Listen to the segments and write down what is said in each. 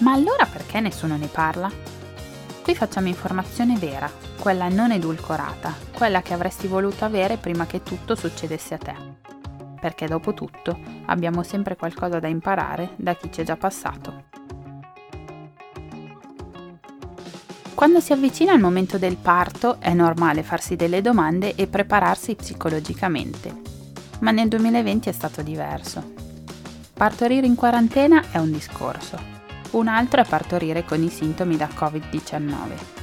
ma allora perché nessuno ne parla? Qui facciamo informazione vera, quella non edulcorata, quella che avresti voluto avere prima che tutto succedesse a te. Perché dopo tutto abbiamo sempre qualcosa da imparare da chi ci è già passato. Quando si avvicina il momento del parto è normale farsi delle domande e prepararsi psicologicamente. Ma nel 2020 è stato diverso. Partorire in quarantena è un discorso, un altro è partorire con i sintomi da Covid-19.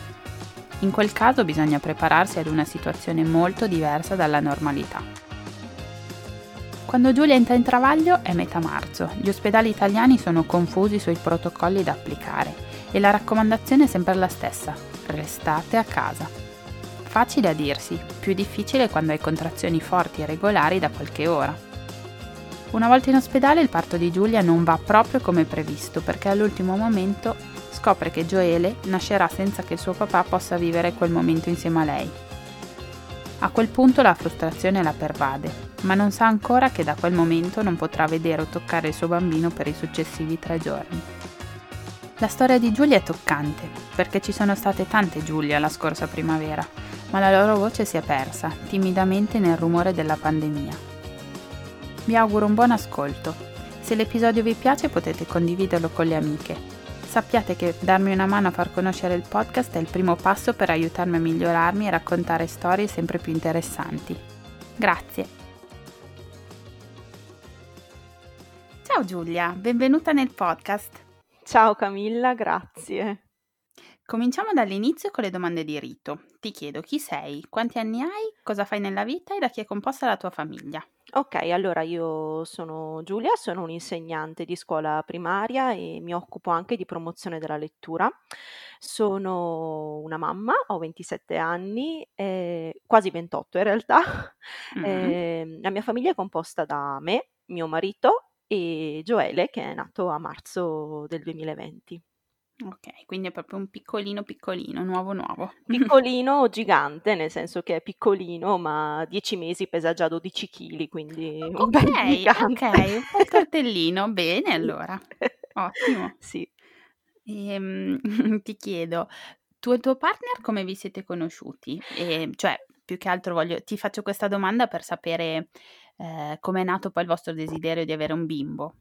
In quel caso bisogna prepararsi ad una situazione molto diversa dalla normalità. Quando Giulia entra in travaglio è metà marzo, gli ospedali italiani sono confusi sui protocolli da applicare e la raccomandazione è sempre la stessa, restate a casa. Facile a dirsi, più difficile quando hai contrazioni forti e regolari da qualche ora. Una volta in ospedale il parto di Giulia non va proprio come previsto perché all'ultimo momento scopre che Joele nascerà senza che il suo papà possa vivere quel momento insieme a lei. A quel punto la frustrazione la pervade, ma non sa ancora che da quel momento non potrà vedere o toccare il suo bambino per i successivi tre giorni. La storia di Giulia è toccante, perché ci sono state tante Giulia la scorsa primavera, ma la loro voce si è persa, timidamente nel rumore della pandemia. Vi auguro un buon ascolto. Se l'episodio vi piace potete condividerlo con le amiche. Sappiate che darmi una mano a far conoscere il podcast è il primo passo per aiutarmi a migliorarmi e raccontare storie sempre più interessanti. Grazie. Ciao Giulia, benvenuta nel podcast. Ciao Camilla, grazie. Cominciamo dall'inizio con le domande di rito. Ti chiedo chi sei, quanti anni hai, cosa fai nella vita e da chi è composta la tua famiglia. Ok, allora io sono Giulia, sono un'insegnante di scuola primaria e mi occupo anche di promozione della lettura. Sono una mamma, ho 27 anni, eh, quasi 28 in realtà. Mhm. Eh, la mia famiglia è composta da me, mio marito e Gioele che è nato a marzo del 2020. Ok, quindi è proprio un piccolino piccolino, nuovo nuovo. Piccolino gigante, nel senso che è piccolino, ma a 10 mesi pesa già 12 kg, quindi un bel Ok, gigante. ok, un po' tortellino, bene allora, ottimo. Sì. Ehm, ti chiedo, tu e il tuo partner come vi siete conosciuti? E, cioè, più che altro voglio, ti faccio questa domanda per sapere eh, come è nato poi il vostro desiderio di avere un bimbo.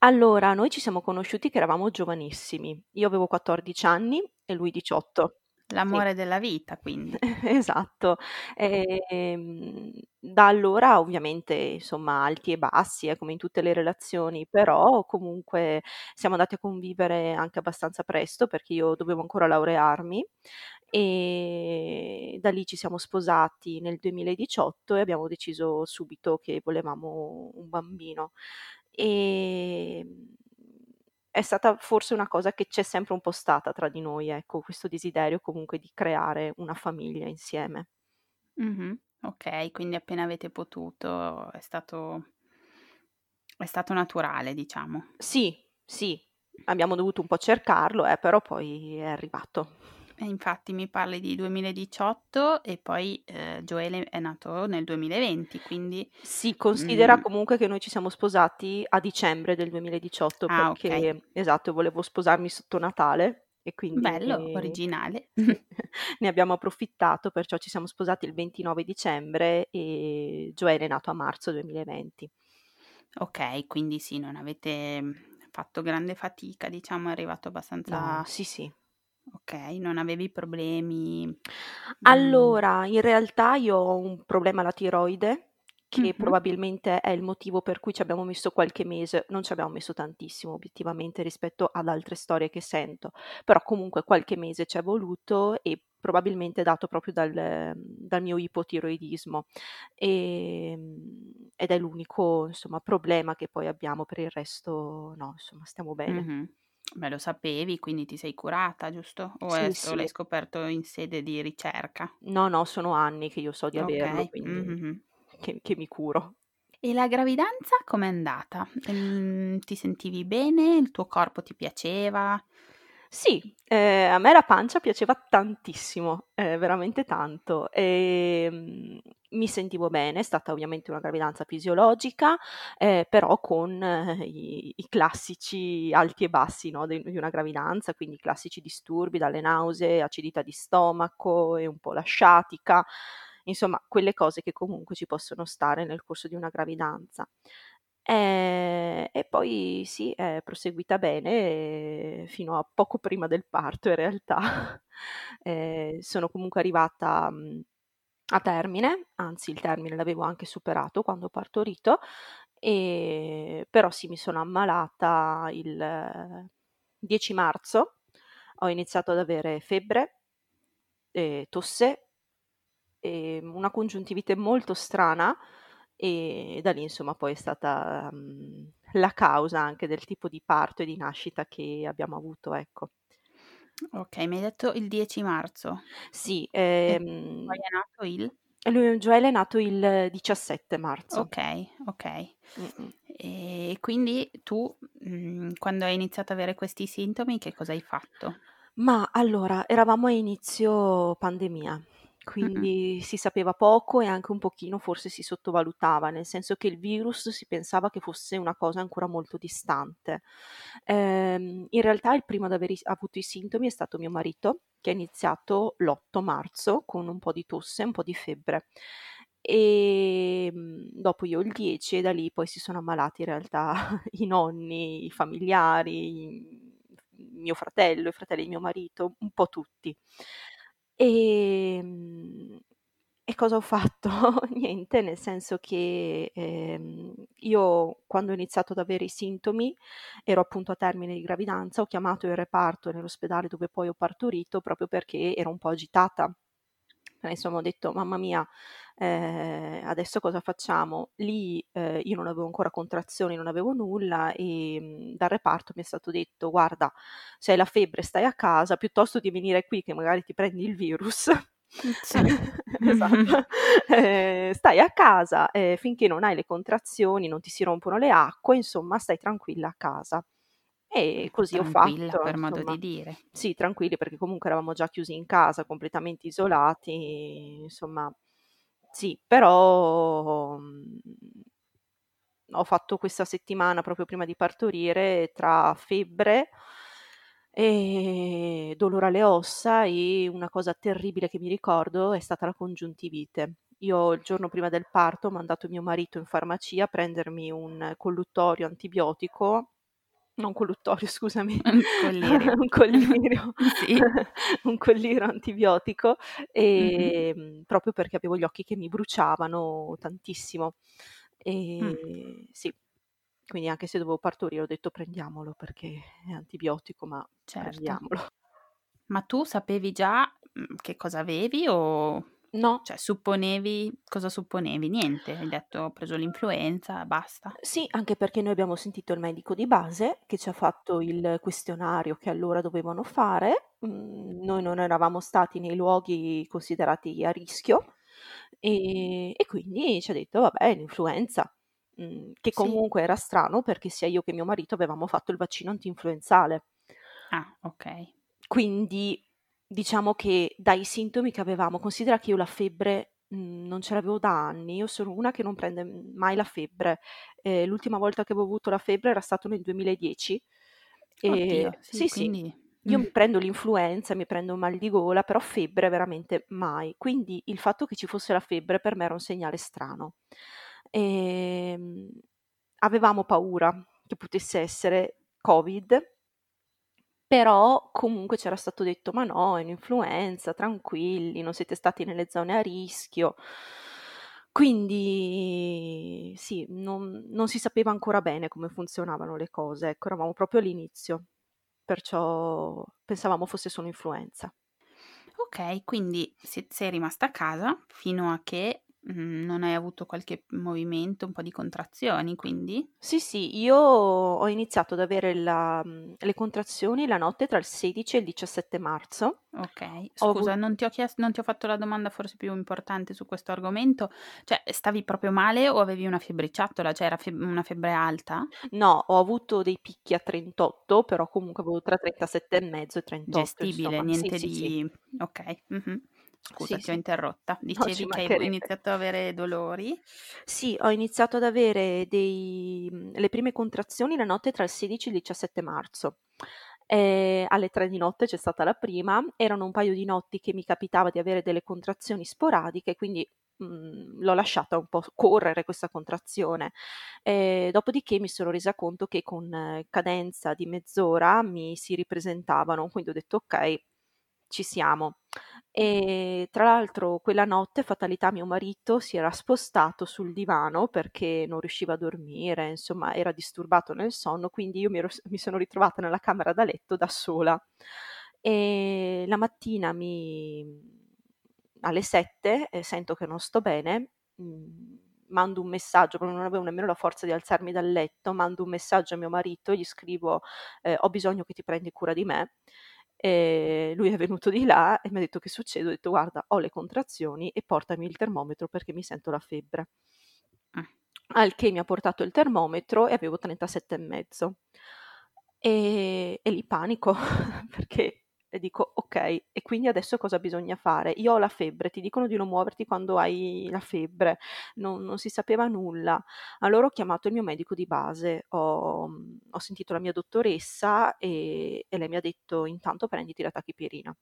Allora, noi ci siamo conosciuti che eravamo giovanissimi. Io avevo 14 anni e lui 18. Sì. L'amore della vita, quindi. Esatto. Ehm, da allora ovviamente, insomma, alti e bassi, eh, come in tutte le relazioni, però comunque siamo andati a convivere anche abbastanza presto perché io dovevo ancora laurearmi e da lì ci siamo sposati nel 2018 e abbiamo deciso subito che volevamo un bambino. Ehm, è stata forse una cosa che c'è sempre un po' stata tra di noi, ecco, questo desiderio comunque di creare una famiglia insieme. Mhm, Ok, quindi appena avete potuto è stato, è stato naturale, diciamo. Sì, sì, abbiamo dovuto un po' cercarlo, eh, però poi è arrivato. Infatti mi parli di 2018 e poi eh, Joele è nato nel 2020, quindi... Si considera mm, comunque che noi ci siamo sposati a dicembre del 2018 Ah, perché, esatto, volevo sposarmi sotto Natale e quindi Bello, originale. ne abbiamo approfittato, perciò ci siamo sposati il 29 dicembre e Joele è nato a marzo 2020. Ok, quindi sì, non avete mm, fatto grande fatica, diciamo, è arrivato No, abbastanza... sì, sì. Ok, non avevi problemi. mm, Allora, in realtà io ho un problema alla tiroide che Mh-mh. probabilmente è il motivo per cui ci abbiamo messo qualche mese, non ci abbiamo messo tantissimo obiettivamente rispetto ad altre storie che sento, però comunque qualche mese c'è voluto e probabilmente dato proprio dal dal mio ipotiroidismo. Ehm, ed è l'unico, insomma, problema che poi abbiamo, per il resto no, insomma stiamo bene. Mh-mh. Beh, lo sapevi, quindi ti sei curata, giusto? O Sì, adesso l'hai scoperto in sede di ricerca? No, no, sono anni che io so di averlo, Okay. quindi Mh-mh-mh. che che mi curo. E la gravidanza com'è andata? Mhmm, ti sentivi bene? Il tuo corpo ti piaceva? Sì, ehm, a me la pancia piaceva tantissimo, ehm, veramente tanto. Ehm, mi sentivo bene, è stata ovviamente una gravidanza fisiologica, ehm, però con i i classici alti e bassi, no, de di una gravidanza, quindi i classici disturbi, dalle nausee, acidità di stomaco e un po' la sciatica, insomma quelle cose che comunque ci possono stare nel corso di una gravidanza. Ehm, e poi sì, è proseguita bene fino a poco prima del parto in realtà. Ehm, sono comunque arrivata, mhmm, a termine, anzi il termine l'avevo anche superato quando ho partorito, ehm, però sì, mi sono ammalata il 10 marzo, ho iniziato ad avere febbre, ehm, tosse, ehm, una congiuntivite molto strana e da lì insomma poi è stata, mhmm, la causa anche del tipo di parto e di nascita che abbiamo avuto, ecco. Okay, mi hai detto il 10 marzo. Sì, ehm poi è nato il? lui Gioele è nato il 17 marzo. Okay, okay. Mh-mh. E quindi tu, mhmm, quando hai iniziato ad avere questi sintomi che cosa hai fatto? Ma allora, eravamo a inizio pandemia, Quindi si sapeva poco e anche un pochino forse si sottovalutava, nel senso che il virus si pensava che fosse una cosa ancora molto distante. Ehm, in realtà il primo ad s avuto i sintomi è stato mio marito, che ha iniziato l'8 marzo con un po' di tosse, un po' di febbre. Ehm, dopo io il 10 e da lì poi si sono ammalati in realtà i nonni, i familiari, i mio fratello, i fratelli di mio marito, un po' tutti. Ehm, e cosa ho fatto? Niente, nel senso che, ehm, io quando ho iniziato ad avere i sintomi ero appunto a termine di gravidanza, ho chiamato il reparto nell'ospedale dove poi ho partorito proprio perché ero un po' agitata. Insomma ho detto: "Mamma mia, ehm, adesso cosa facciamo?" Lì, ehm, io non avevo ancora contrazioni, non avevo nulla, ehm, dal reparto mi è stato detto: "Guarda, se hai la febbre stai a casa, piuttosto di venire qui che magari ti prendi il virus" Mh, sì. esatto, ehm, "stai a casa, ehm, finché non hai le contrazioni, non ti si rompono le acque, insomma stai tranquilla a casa." Mh, E così ho tranquilla fatto, per modo insomma. di dire. Sì, tranquilli perché comunque eravamo già chiusi in casa, completamente isolati, insomma sì, però, mhmm, ho fatto questa settimana proprio prima di partorire tra febbre, ehm, dolore alle ossa e una cosa terribile che mi ricordo è stata la congiuntivite. Io il giorno prima del parto ho mandato mio marito in farmacia a prendermi un colluttorio antibiotico non colluttorio scusami, Un collirio. un collirio, Sì. un collirio antibiotico, Mh-mh. ehm, proprio perché avevo gli occhi che mi bruciavano tantissimo. Mh. Ehm, sì, quindi anche se dovevo partorire ho detto: "Prendiamolo perché è antibiotico, ma Certo. prendiamolo." Ma tu sapevi già, mhmm, che cosa avevi o No. cioè supponevi cosa supponevi? Niente, hai detto: "Ho preso l'influenza, basta"? Sì, anche perché noi abbiamo sentito il medico di base che ci ha fatto il questionario che allora dovevano fare, mhmm, noi non eravamo stati nei luoghi considerati a rischio, ehm, e quindi ci ha detto: "Vabbè, l'influenza." Mhmm, che Sì. comunque era strano perché sia io che mio marito avevamo fatto il vaccino antinfluenzale. Ah, okay. Quindi diciamo che dai sintomi che avevamo considera che io la febbre, mhmm, non ce l'avevo da anni. Io sono una che non prende, mai la febbre. Ehm, l'ultima volta che avevo avuto la febbre era stato nel 2010. Ehm, Oddio, sì, sì, sì, quindi io mi prendo l'influenza, mi prendo un mal di gola, però febbre veramente mai. Quindi il fatto che ci fosse la febbre per me era un segnale strano. Ehm, avevamo paura che potesse essere Covid però comunque c'era stato detto: "Ma no, è un'influenza, tranquilli, non siete stati nelle zone a rischio." Quindi sì, non non si sapeva ancora bene come funzionavano le cose, ecco, eravamo proprio all'inizio, perciò pensavamo fosse solo influenza. Okay, quindi sei rimasta a casa fino a che Non hai avuto qualche movimento, un po' di contrazioni quindi? Sì, sì, io ho iniziato ad avere la mhmm, le contrazioni la notte tra il 16 e il 17 marzo. Ho Scusa, avu non ti ho chies non ti ho fatto la domanda forse più importante su questo argomento. Cioè, stavi proprio male o avevi una febbriciattola? Cioè era feb una febbre alta? No, ho avuto dei picchi a 38, però comunque avevo tra 37 e mezzo e 38 Gestibile, insomma. niente Sì, sì, sì. di okay, mh-mh. Scusa, Sì, ti ho interrotta. No, Dicevi che hai iniziato a avere dolori? Sì, ho iniziato ad avere dei mhmm, le prime contrazioni la notte tra il 16 e il 17 marzo. Ehm, alle 3 di notte c'è stata la prima, erano un paio di notti che mi capitava di avere delle contrazioni sporadiche, quindi, mhmm, l'ho lasciata un po' correre questa contrazione. Ehm, dopodiché mi sono resa conto che con cadenza di mezz'ora mi si ripresentavano, quindi ho detto: "Okay, ci siamo". E tra l'altro quella notte, fatalità, mio marito si era spostato sul divano perché non riusciva a dormire, insomma era disturbato nel sonno, quindi io mi ero mi sono ritrovata nella camera da letto da sola. E la mattina mi alle 7, ehm, sento che non sto bene, mhmm, mando un messaggio, non avevo nemmeno la forza di alzarmi dal letto, mando un messaggio a mio marito gli scrivo, ehm: "Ho bisogno che ti prendi cura di me". Ehm, lui è venuto di là e mi ha detto: "Che succede?" Ho detto: "Guarda, ho le contrazioni e portami il termometro perché mi sento la febbre". Mh. Al che mi ha portato il termometro e avevo 37 e e lì panico perché e dico: "Okay, e quindi adesso cosa bisogna fare? Io ho la febbre, ti dicono di non muoverti quando hai la febbre". Non non si sapeva nulla. Allora ho chiamato il mio medico di base, ho ho sentito la mia dottoressa, ehm, e lei mi ha detto: "Intanto prenditi la tachipirina".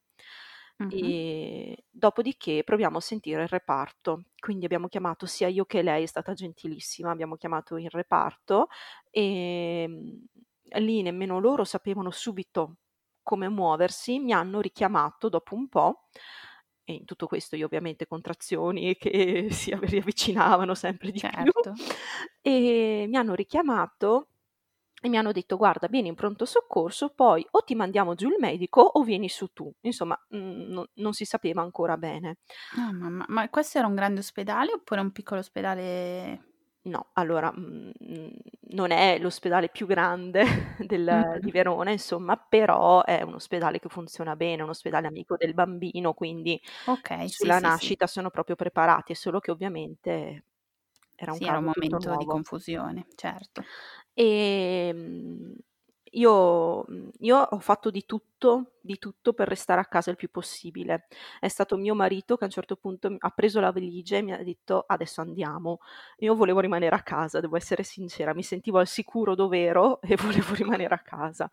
Mh-mh. Ehm, dopodiché proviamo a sentire il reparto. Quindi abbiamo chiamato sia io che lei, è stata gentilissima, abbiamo chiamato il reparto, ehm, lì nemmeno loro sapevano subito come muoversi, mi hanno richiamato dopo un po' e in tutto questo io ovviamente contrazioni che si ave riavvicinavano sempre di più, Certo. e mi hanno richiamato e mi hanno detto: "Guarda, vieni in pronto soccorso, poi o ti mandiamo giù il medico o vieni su tu". Insomma, mhmm, non non si sapeva ancora bene. Ah mamma, ma questo era un grande ospedale oppure un piccolo ospedale? No, allora, mhmm, non è l'ospedale più grande del di. Verona insomma, però è un ospedale che funziona bene, un ospedale amico del bambino, quindi Okay, sì, sulla sì, sì. nascita sono proprio preparati, solo che ovviamente era un Sì, era un momento di confusione, certo. Ehm, io mhmm, io ho fatto di tutto, di tutto per restare a casa il più possibile. È stato mio marito che a un certo punto ha preso la valigia e mi ha detto: "Adesso andiamo". Io volevo rimanere a casa, devo essere sincera, mi sentivo al sicuro dov'ero e volevo rimanere a casa.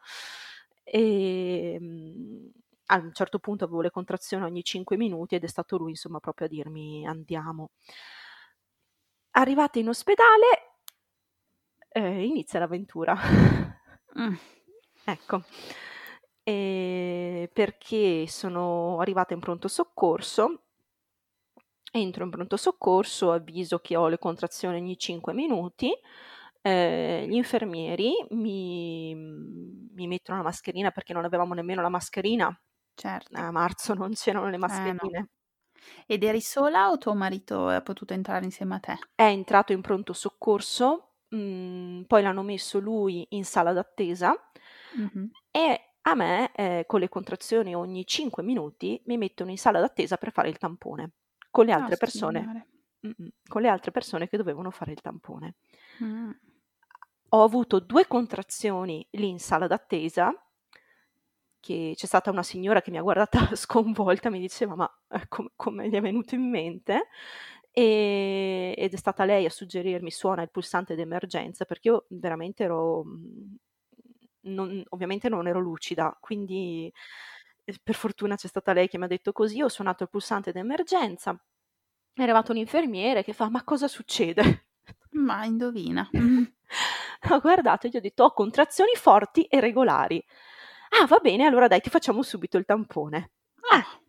Ehm, a un certo punto avevo le contrazioni ogni 5 minuti ed è stato lui insomma proprio a dirmi: "Andiamo". Arrivata in ospedale, ehm, inizia l'avventura. Mh. Ecco, ehm, perché sono arrivata in pronto soccorso entro in pronto soccorso, avviso che ho le contrazioni ogni 5 minuti, ehm, gli infermieri mi mi mettono la mascherina perché non avevamo nemmeno la mascherina. Certo. A marzo non c'erano le Eh no. mascherine. Ed eri sola o tuo marito è potuto entrare insieme a te? È entrato in pronto soccorso, mhmm, poi l'hanno messo lui in sala d'attesa Mh-mh. e a me, ehm, con le contrazioni ogni 5 minuti, mi mettono in sala d'attesa per fare il tampone, con le Oh altre persone signore. mh-mh, con le altre persone che dovevano fare il tampone. Mh. Ho avuto 2 contrazioni lì in sala d'attesa che c'è stata una signora che mi ha guardata sconvolta, mi diceva: "Ma, ehm, com come gli è venuto in mente?" Ehm, ed è stata lei a suggerirmi: "Suona il pulsante d'emergenza", perché io veramente ero mhmm, non ovviamente non ero lucida, quindi, ehm, per fortuna c'è stata lei che m'ha detto così, ho suonato il pulsante d'emergenza, è arrivato un infermiere che fa: "Ma cosa succede?" Ma indovina. Ho guardato e gli ho detto: "Ho contrazioni forti e regolari". "Ah, va bene, allora dai ti facciamo subito il tampone". "Ah, Ah.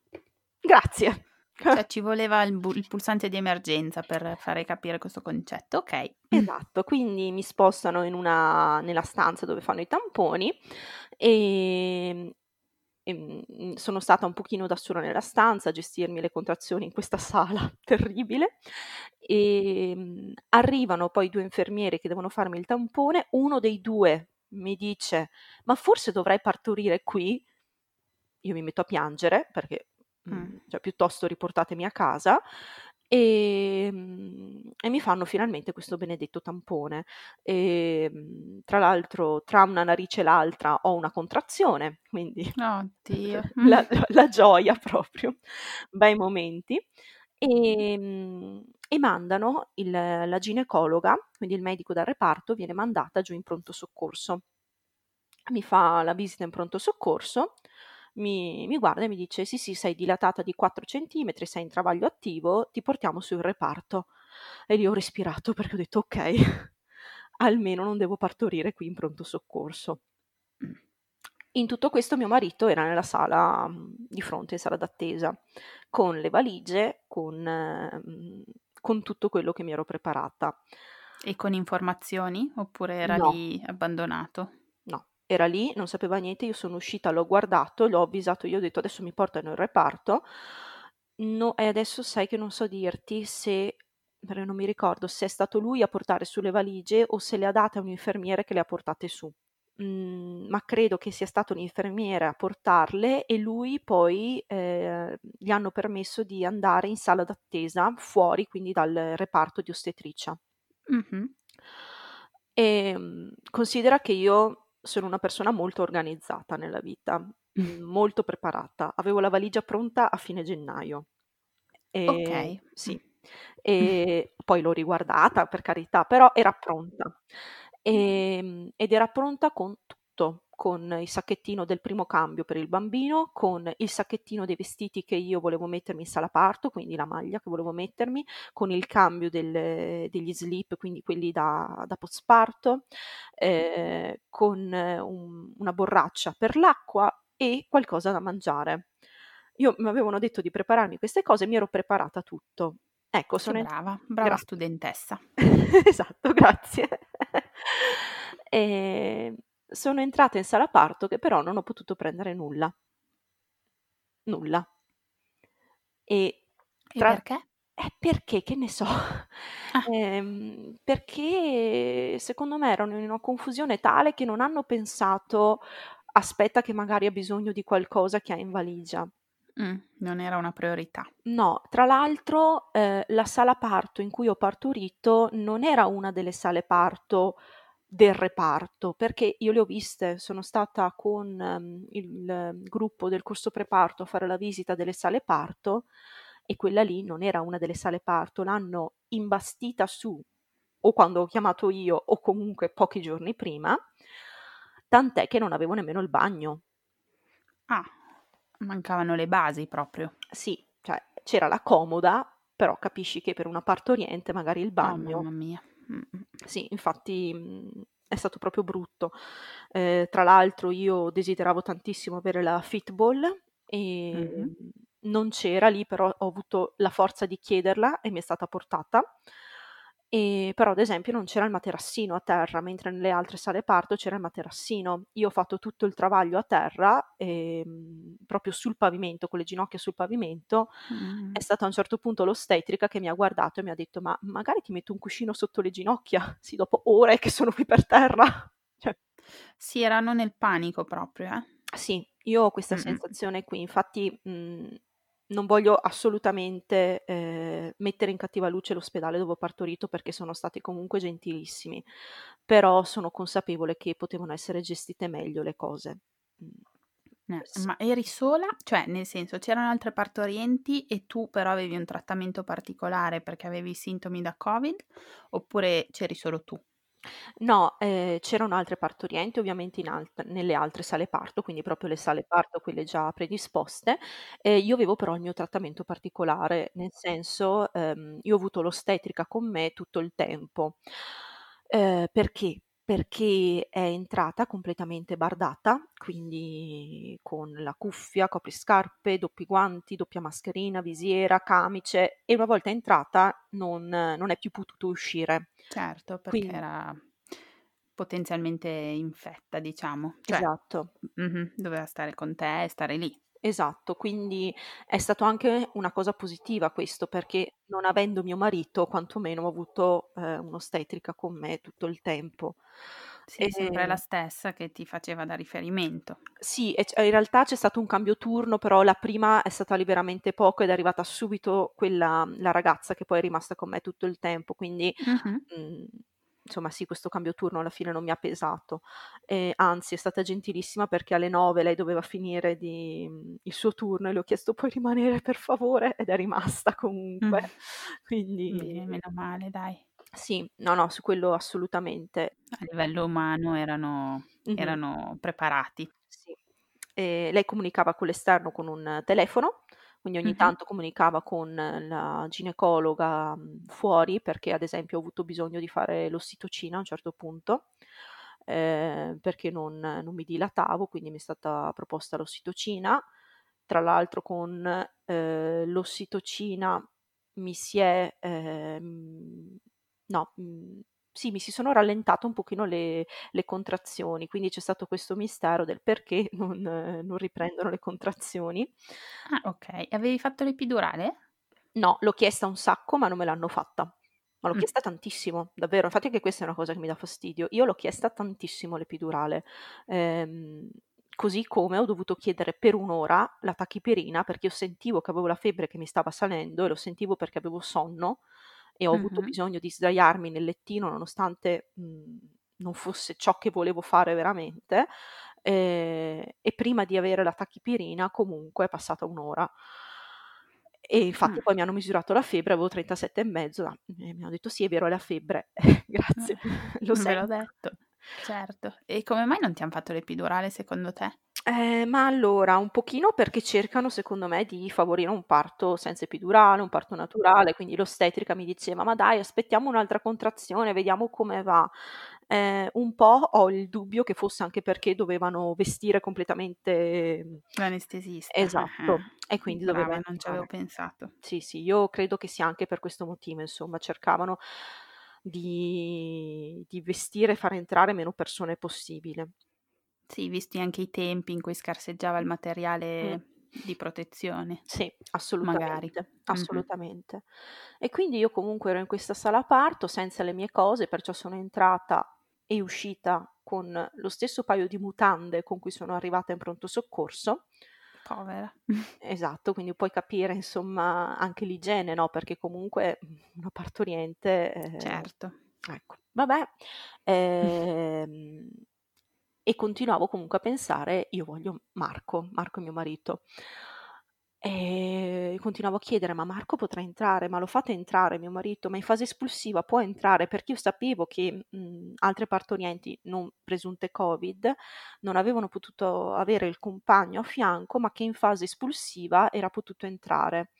grazie". Cioè ci voleva il, bu- il pulsante di emergenza per fare capire questo concetto, ok. Esatto, quindi mi spostano in una, nella stanza dove fanno i tamponi e, e mm, sono stata un pochino da sola nella stanza a gestirmi le contrazioni in questa sala terribile e mm, arrivano poi due infermieri che devono farmi il tampone, uno dei due mi dice ma forse dovrai partorire qui, io mi metto a piangere perché mm. cioè, piuttosto riportatemi a casa e, ehm, e, mi fanno finalmente questo benedetto tampone. E, ehm, tra l'altro, tra una narice e l'altra ho una contrazione, quindi Oddio. la, la, gioia proprio, bei momenti. E, ehm, e mandano il, la ginecologa, quindi il medico del reparto, viene mandata giù in pronto soccorso. Mi fa la visita in pronto soccorso mi, mi guarda e mi dice: Sì, sì, sei dilatata di 4 centimetri, sei in travaglio attivo, ti portiamo sul reparto. E lì ho respirato perché ho detto: Ok, almeno non devo partorire qui in pronto soccorso. In tutto questo mio marito era nella sala di fronte, in sala d'attesa, con le valigie, con, eh, con tutto quello che mi ero preparata. E con informazioni? Oppure era No. lì abbandonato? Era lì, non sapeva niente, io sono uscita, l'ho guardato, l'ho avvisato, io ho detto adesso mi portano in reparto, no, e adesso sai che non so dirti se, perché non mi ricordo, se è stato lui a portare su le valigie o se le ha date a un infermiere che le ha portate su. Mm, ma credo che sia stato un infermiere a portarle e lui poi eh, gli hanno permesso di andare in sala d'attesa fuori, quindi dal reparto di ostetricia. Mm-hmm. E mm, considera che io sono una persona molto organizzata nella vita, mm, molto preparata. Avevo la valigia pronta a fine gennaio. E, ok. Sì. E poi l'ho riguardata, per carità, però era pronta. E, ehm, ed era pronta con tutto con il sacchettino del primo cambio per il bambino, con il sacchettino dei vestiti che io volevo mettermi in sala parto, quindi la maglia che volevo mettermi, con il cambio del, degli slip, quindi quelli da, da postparto, eh, con un, una borraccia per l'acqua e qualcosa da mangiare. Io mi avevano detto di prepararmi queste cose, mi ero preparata tutto. Ecco, sono brava, brava Gra- studentessa. esatto, grazie. e sono entrata in sala parto che però non ho potuto prendere nulla. Nulla. E, tra... e perché? Eh, perché, che ne so, ah. eh, perché secondo me erano in una confusione tale che non hanno pensato, aspetta che magari ha bisogno di qualcosa che ha in valigia. Mm, non era una priorità. No, tra l'altro eh, la sala parto in cui ho partorito non era una delle sale parto del reparto, perché io le ho viste, sono stata con um, il gruppo del corso preparto a fare la visita delle sale parto e quella lì non era una delle sale parto, l'hanno imbastita su o quando ho chiamato io o comunque pochi giorni prima, tant'è che non avevo nemmeno il bagno. Ah, mancavano le basi proprio. Sì, cioè c'era la comoda, però capisci che per una partoriente magari il oh, bagno... Oh, mamma mia sì, infatti mhmm, è stato proprio brutto. Eh, tra l'altro io desideravo tantissimo avere la Fitball e mm-hmm. non c'era lì, però ho avuto la forza di chiederla e mi è stata portata. E, però ad esempio non c'era il materassino a terra, mentre nelle altre sale parto c'era il materassino. Io ho fatto tutto il travaglio a terra, e, ehm, proprio sul pavimento, con le ginocchia sul pavimento. Mm. È stata a un certo punto l'ostetrica che mi ha guardato e mi ha detto: Ma magari ti metto un cuscino sotto le ginocchia? Sì, dopo ore che sono qui per terra. cioè. Sì, erano nel panico proprio, eh? Sì, io ho questa mm-hmm. sensazione qui. Infatti, mh, mhmm, non voglio assolutamente eh, mettere in cattiva luce l'ospedale dove ho partorito perché sono stati comunque gentilissimi, però sono consapevole che potevano essere gestite meglio le cose. Mm. Eh, ma eri sola? Cioè, nel senso, c'erano altre partorienti e tu però avevi un trattamento particolare perché avevi sintomi da Covid oppure c'eri solo tu? No, ehm, c'erano altre partorienti ovviamente in alt nelle altre sale parto, quindi proprio le sale parto, quelle già predisposte. Ehm, io avevo però il mio trattamento particolare, nel senso, ehm, io ho avuto l'ostetrica con me tutto il tempo. Ehm, perché? Perché è entrata completamente bardata, quindi con la cuffia, copriscarpe, doppi guanti, doppia mascherina, visiera, camice e una volta entrata non non è più potuto uscire. Certo, perché Quindi era potenzialmente infetta, diciamo. Cioè Esatto. mh-mh, doveva stare con te e stare lì. Esatto, quindi è stato anche una cosa positiva questo, perché non avendo mio marito, quantomeno ho avuto, ehm, un'ostetrica con me tutto il tempo. Sì, sempre la Ehm stessa che ti faceva da riferimento. Sì, e in realtà c'è stato un cambio turno, però la prima è stata lì veramente poco ed è arrivata subito quella la ragazza che poi è rimasta con me tutto il tempo, quindi, Mh-mh. mhmm, insomma sì, questo cambio turno alla fine non mi ha pesato. Ehm, anzi è stata gentilissima perché alle 9 lei doveva finire di mhmm, il suo turno e le ho chiesto: "Puoi rimanere per favore?" Ed è rimasta comunque. Quindi Bene, meno male dai. Sì, no, no, su quello assolutamente. A livello umano erano Mh-mh. erano preparati. Sì. Ehm, lei comunicava con l'esterno con un telefono, quindi ogni Mh-mh. tanto comunicava con la ginecologa, mhmm, fuori, perché ad esempio ho avuto bisogno di fare l'ossitocina a un certo punto, ehm, perché non non mi dilatavo, quindi mi è stata proposta l'ossitocina. Tra l'altro con, ehm, l'ossitocina mi si è, ehm no, mhmm, sì, mi si sono rallentate un pochino le le contrazioni, quindi c'è stato questo mistero del perché non non riprendono le contrazioni. Ah. E avevi fatto l'epidurale? No, l'ho chiesta un sacco, ma non me l'hanno fatta. Ma l'ho Mh. chiesta tantissimo, davvero. Infatti anche questa è una cosa che mi dà fastidio. Io l'ho chiesta tantissimo l'epidurale, ehm, così come ho dovuto chiedere per 1 ora la tachipirina, perché io sentivo che avevo la febbre che mi stava salendo e lo sentivo perché avevo sonno e ho avuto Mh-mh. bisogno di sdraiarmi nel lettino nonostante, mhmm, non fosse ciò che volevo fare veramente, ehm, e prima di avere la tachipirina comunque è passata 1 ora. E infatti Mh. poi mi hanno misurato la febbre, avevo 37 e mezzo, ah, e mi hanno detto: "Sì, è vero, è la febbre." Grazie, lo Ve l'ho sento. detto. Certo. E come mai non ti han fatto l'epidurale secondo te? Eh, ma allora, un pochino perché cercano secondo me di favorire un parto senza epidurale, un parto naturale, quindi l'ostetrica mi diceva: "Ma dai, aspettiamo un'altra contrazione, vediamo come va." Ehm, un po' ho il dubbio che fosse anche perché dovevano vestire completamente mhmm, L'anestesista, esatto, e quindi doveva Brava, non ci avevo pensato. Sì, sì, io credo che sia anche per questo motivo, insomma, cercavano di di vestire e far entrare meno persone possibile. Sì, visti anche i tempi in cui scarseggiava il materiale di protezione. Sì, Magari. assolutamente, Mh-mh. assolutamente. E quindi io comunque ero in questa sala parto senza le mie cose, perciò sono entrata e uscita con lo stesso paio di mutande con cui sono arrivata in pronto soccorso. Povera. Esatto, quindi puoi capire insomma anche l'igiene, no, perché comunque, una partoriente, ehm Certo. ecco. Vabbè, ehm, e continuavo comunque a pensare: "Io voglio Marco, Marco è mio marito." Ehm, continuavo a chiedere: "Ma Marco potrà entrare? Ma lo fate entrare mio marito? Ma in fase espulsiva può entrare?" Perché io sapevo che, mhmm, altre partorienti non presunte Covid, non avevano potuto avere il compagno a fianco, ma che in fase espulsiva era potuto entrare.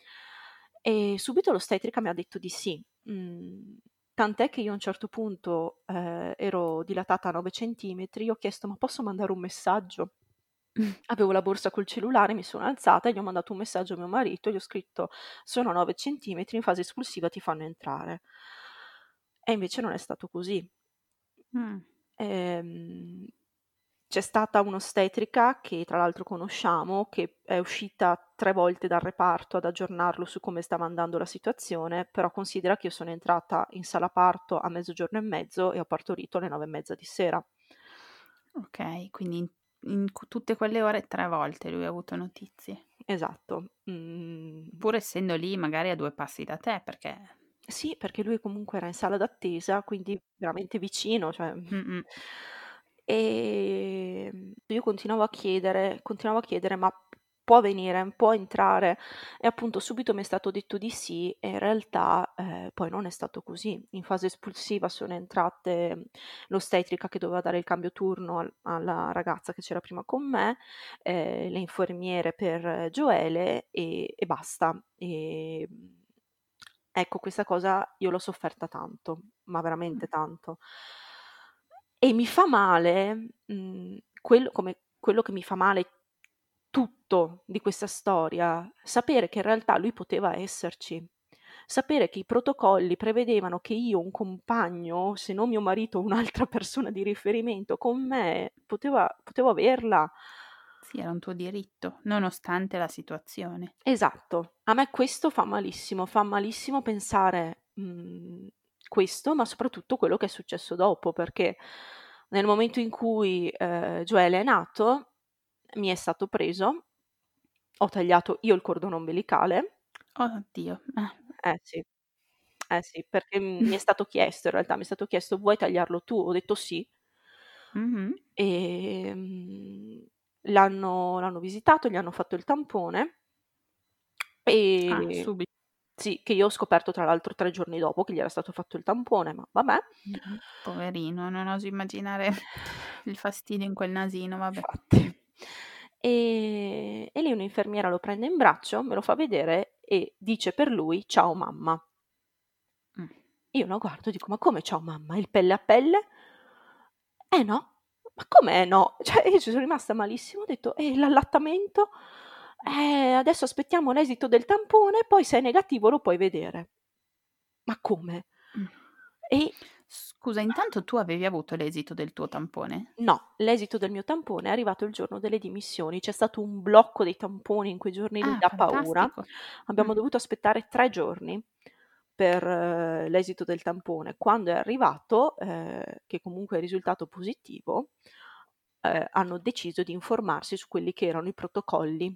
E subito l'ostetrica mi ha detto di sì. Mhmm, tant'è che io a un certo punto, ehm, ero dilatata a 9 centimetri, ho chiesto: "Ma posso mandare un messaggio?" Avevo la borsa col cellulare, mi sono alzata e gli ho mandato un messaggio a mio marito, gli ho scritto: "Sono a 9 centimetri, in fase espulsiva ti fanno entrare." E invece non è stato così. Mh. Ehm, c'è stata un'ostetrica, che tra l'altro conosciamo, che è uscita 3 volte dal reparto ad aggiornarlo su come stava andando la situazione, però considera che io sono entrata in sala parto a mezzogiorno e mezzo e ho partorito alle 9 e mezza di sera. Okay, quindi in in tutte quelle ore 3 volte lui ha avuto notizie. Esatto. Mhmm Pur essendo lì magari a 2 passi da te, perché Sì, perché lui comunque era in sala d'attesa, quindi veramente vicino, cioè Mh-mh. ehm, io continuavo a chiedere continuavo a chiedere: "Ma può venire? Può entrare?" E appunto subito mi è stato detto di sì e in realtà, ehm, poi non è stato così. In fase espulsiva sono entrate l'ostetrica che doveva dare il cambio turno al alla ragazza che c'era prima con me, ehm, le infermiere per Gioele e e basta. Ehm, ecco questa cosa io l'ho sofferta tanto, ma veramente tanto. E mi fa male, mhmm, quello come quello che mi fa male tutto di questa storia, sapere che in realtà lui poteva esserci. Sapere che i protocolli prevedevano che io, un compagno, se non mio marito, un'altra persona di riferimento con me, poteva potevo averla. Sì, era un tuo diritto, nonostante la situazione. Esatto. A me questo fa malissimo, fa malissimo pensare, mhmm, questo, ma soprattutto quello che è successo dopo, perché nel momento in cui, ehm, Joele è nato, mi è stato preso, ho tagliato io il cordone ombelicale. Oddio, eh. Eh sì. Eh sì, perché mi è stato chiesto in realtà, mi è stato chiesto: "Vuoi tagliarlo tu?" Ho detto: "Sì". Mh-mh. Ehm, l'hanno l'hanno visitato, gli hanno fatto il tampone Ah, e subi sì, che io ho scoperto tra l'altro 3 giorni dopo che gli era stato fatto il tampone, ma vabbè. Poverino, non oso immaginare il fastidio in quel nasino, vabbè. Infatti. Ehm, e lì un'infermiera lo prende in braccio, me lo fa vedere e dice per lui: "Ciao mamma". Mh. Io lo guardo e dico: "Ma come ciao mamma? Il pelle a pelle?" "Eh no." "Ma come no?" Cioè io ci sono rimasta malissimo, ho detto: "E l'allattamento?" "Eh, adesso aspettiamo l'esito del tampone, poi se è negativo lo puoi vedere." "Ma come?" Mh. E Scusa, intanto tu avevi avuto l'esito del tuo tampone? No, l'esito del mio tampone è arrivato il giorno delle dimissioni. C'è stato un blocco dei tamponi in quei giorni lì Ah, da paura. fantastico. Abbiamo Mh. dovuto aspettare 3 giorni per l'esito del tampone. Quando è arrivato, ehm, che comunque è risultato positivo, ehm, hanno deciso di informarsi su quelli che erano i protocolli.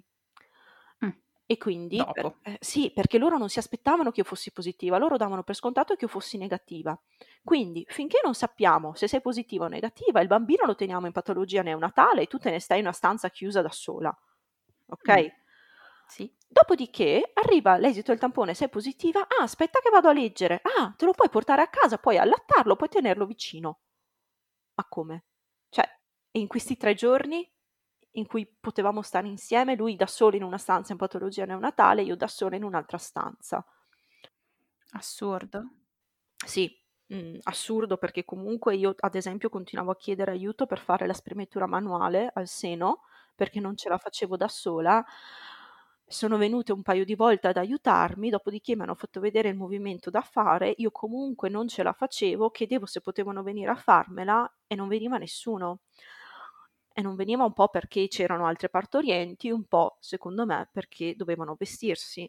E quindi per eh, sì, perché loro non si aspettavano che io fossi positiva, loro davano per scontato che io fossi negativa. Quindi, finché non sappiamo se sei positiva o negativa, il bambino lo teniamo in patologia neonatale e tu te ne stai in una stanza chiusa da sola. Mh. Okay? Sì. Dopodiché arriva l'esito del tampone, sei positiva: "Ah, aspetta che vado a leggere. Ah, te lo puoi portare a casa, puoi allattarlo, puoi tenerlo vicino." Ma come? Cioè, e in questi 3 giorni in cui potevamo stare insieme, lui da solo in una stanza in patologia neonatale, io da sola in un'altra stanza. Assurdo. Sì, mhmm, assurdo perché comunque io, ad esempio, continuavo a chiedere aiuto per fare la spremitura manuale al seno, perché non ce la facevo da sola. Sono venute un paio di volte ad aiutarmi, dopodiché m'hanno fatto vedere il movimento da fare, io comunque non ce la facevo, chiedevo se potevano venire a farmela e non veniva nessuno. E non veniva un po' perché c'erano altre partorienti, un po', secondo me, perché dovevano vestirsi,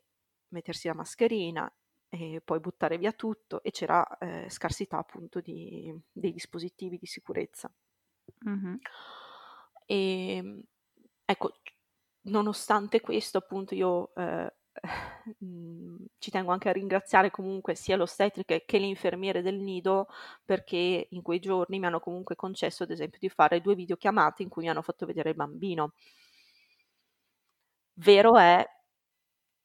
mettersi la mascherina e poi buttare via tutto e c'era, ehm, scarsità appunto di dei dispositivi di sicurezza. Mh-mh. Ehm, ecco, nonostante questo appunto io, mhmm, ci tengo anche a ringraziare comunque sia l'ostetrica che le infermiere del nido, perché in quei giorni mi hanno comunque concesso, ad esempio, di fare 2 videochiamate in cui mi hanno fatto vedere il bambino. Vero è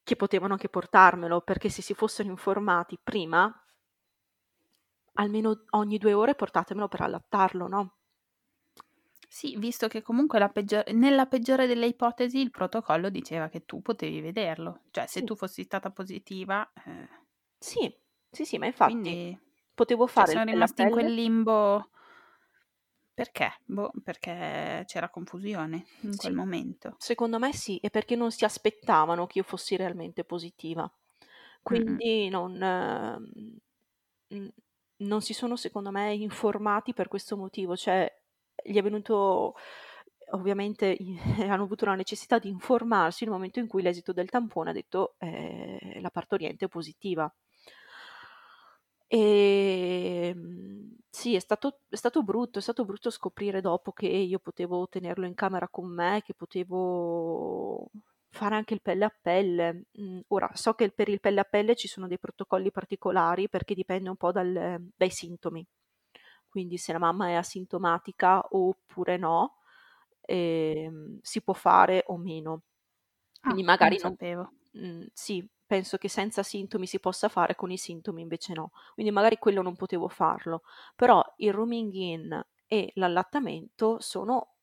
che potevano anche portarmelo, perché se si fossero informati prima almeno ogni 2 ore portatemelo per allattarlo, no? Sì, visto che comunque la peggiore nella peggiore delle ipotesi il protocollo diceva che tu potevi vederlo. Cioè, se Sì. tu fossi stata positiva, eh Sì, sì, sì, ma infatti quindi potevo cioè fare sono rimasti in pelle quel limbo perché? Boh, perché c'era confusione in quel Sì, momento. secondo me sì, e perché non si aspettavano che io fossi realmente positiva. Mh-mh. Quindi non mhmm, non si sono secondo me informati per questo motivo, cioè gli è venuto ovviamente hanno avuto la necessità di informarsi nel momento in cui l'esito del tampone ha detto, ehm, la partoriente è positiva. Ehm, sì, è stato è stato brutto, è stato brutto scoprire dopo che io potevo tenerlo in camera con me, che potevo fare anche il pelle a pelle. Mhmm, ora so che per il pelle a pelle ci sono dei protocolli particolari, perché dipende un po' dal dai sintomi. Quindi se la mamma è asintomatica oppure no, ehm, si può fare o meno. Ah, Quindi non magari non sapevo. mhmm, sì, penso che senza sintomi si possa fare, con i sintomi invece no. Quindi magari quello non potevo farlo, però il rooming in e l'allattamento sono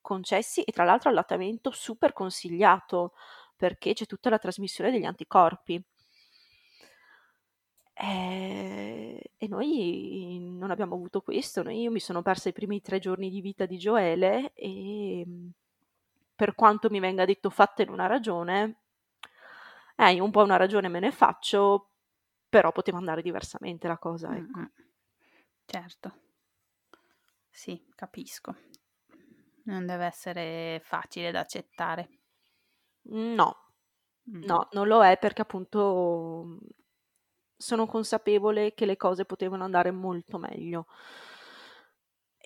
concessi e tra l'altro allattamento super consigliato, perché c'è tutta la trasmissione degli anticorpi. Ehm, e noi non abbiamo avuto questo. Noi io mi sono persa i primi 3 giorni di vita di Gioele, ehm, per quanto mi venga detto: "Fattene una ragione" eh, io un po' una ragione me ne faccio, però poteva andare diversamente la cosa, ecco. Mh-mh. Certo. Sì, capisco. Non deve essere facile da accettare. No. Mh. No, non lo è perché appunto, mhmm, sono consapevole che le cose potevano andare molto meglio.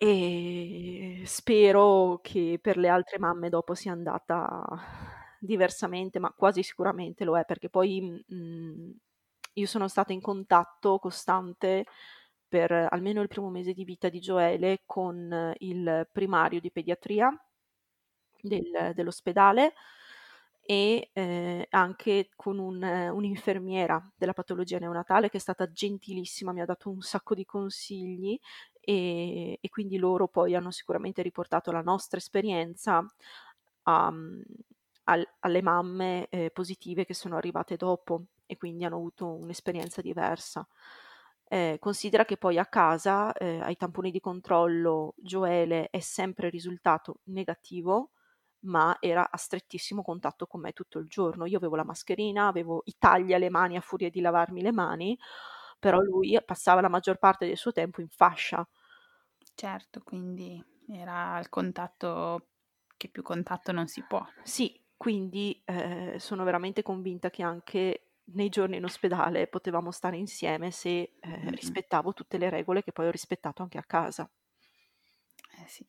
E spero che per le altre mamme dopo sia andata diversamente, ma quasi sicuramente lo è, perché poi, mhmm, io sono stata in contatto costante per almeno il primo mese di vita di Gioele con il primario di pediatria del dell'ospedale e, ehm, anche con un un'infermiera della patologia neonatale che è stata gentilissima, mi ha dato un sacco di consigli, ehm, e quindi loro poi hanno sicuramente riportato la nostra esperienza a mhmm, al alle mamme, ehm, positive che sono arrivate dopo e quindi hanno avuto un'esperienza diversa. Ehm, considera che poi a casa, ehm, ai tamponi di controllo Gioele è sempre risultato negativo, ma era a strettissimo contatto con me tutto il giorno. Io avevo la mascherina, avevo i tagli alle mani a furia di lavarmi le mani, però lui passava la maggior parte del suo tempo in fascia. Certo, quindi era il contatto che più contatto non si può. Sì, quindi, ehm, sono veramente convinta che anche nei giorni in ospedale potevamo stare insieme se, ehm, Mh-mh. rispettavo tutte le regole che poi ho rispettato anche a casa. Eh sì.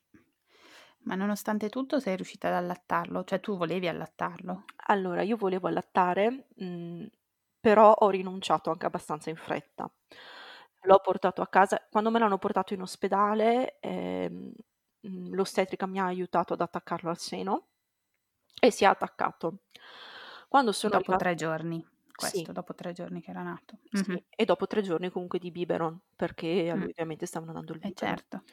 Ma nonostante tutto sei riuscita ad allattarlo? Cioè tu volevi allattarlo? Allora, io volevo allattare, mhmm, però ho rinunciato anche abbastanza in fretta. L'ho portato a casa quando me l'hanno portato in ospedale, mhmm, l'ostetrica mi ha aiutato ad attaccarlo al seno e si è attaccato. Quando sono Dopo arriva 3 giorni, questo, Sì. dopo 3 giorni che era nato. Sì, Mh-mh. e dopo 3 giorni comunque di biberon, perché Mh. lui ovviamente stavano dando il Eh biberon. certo.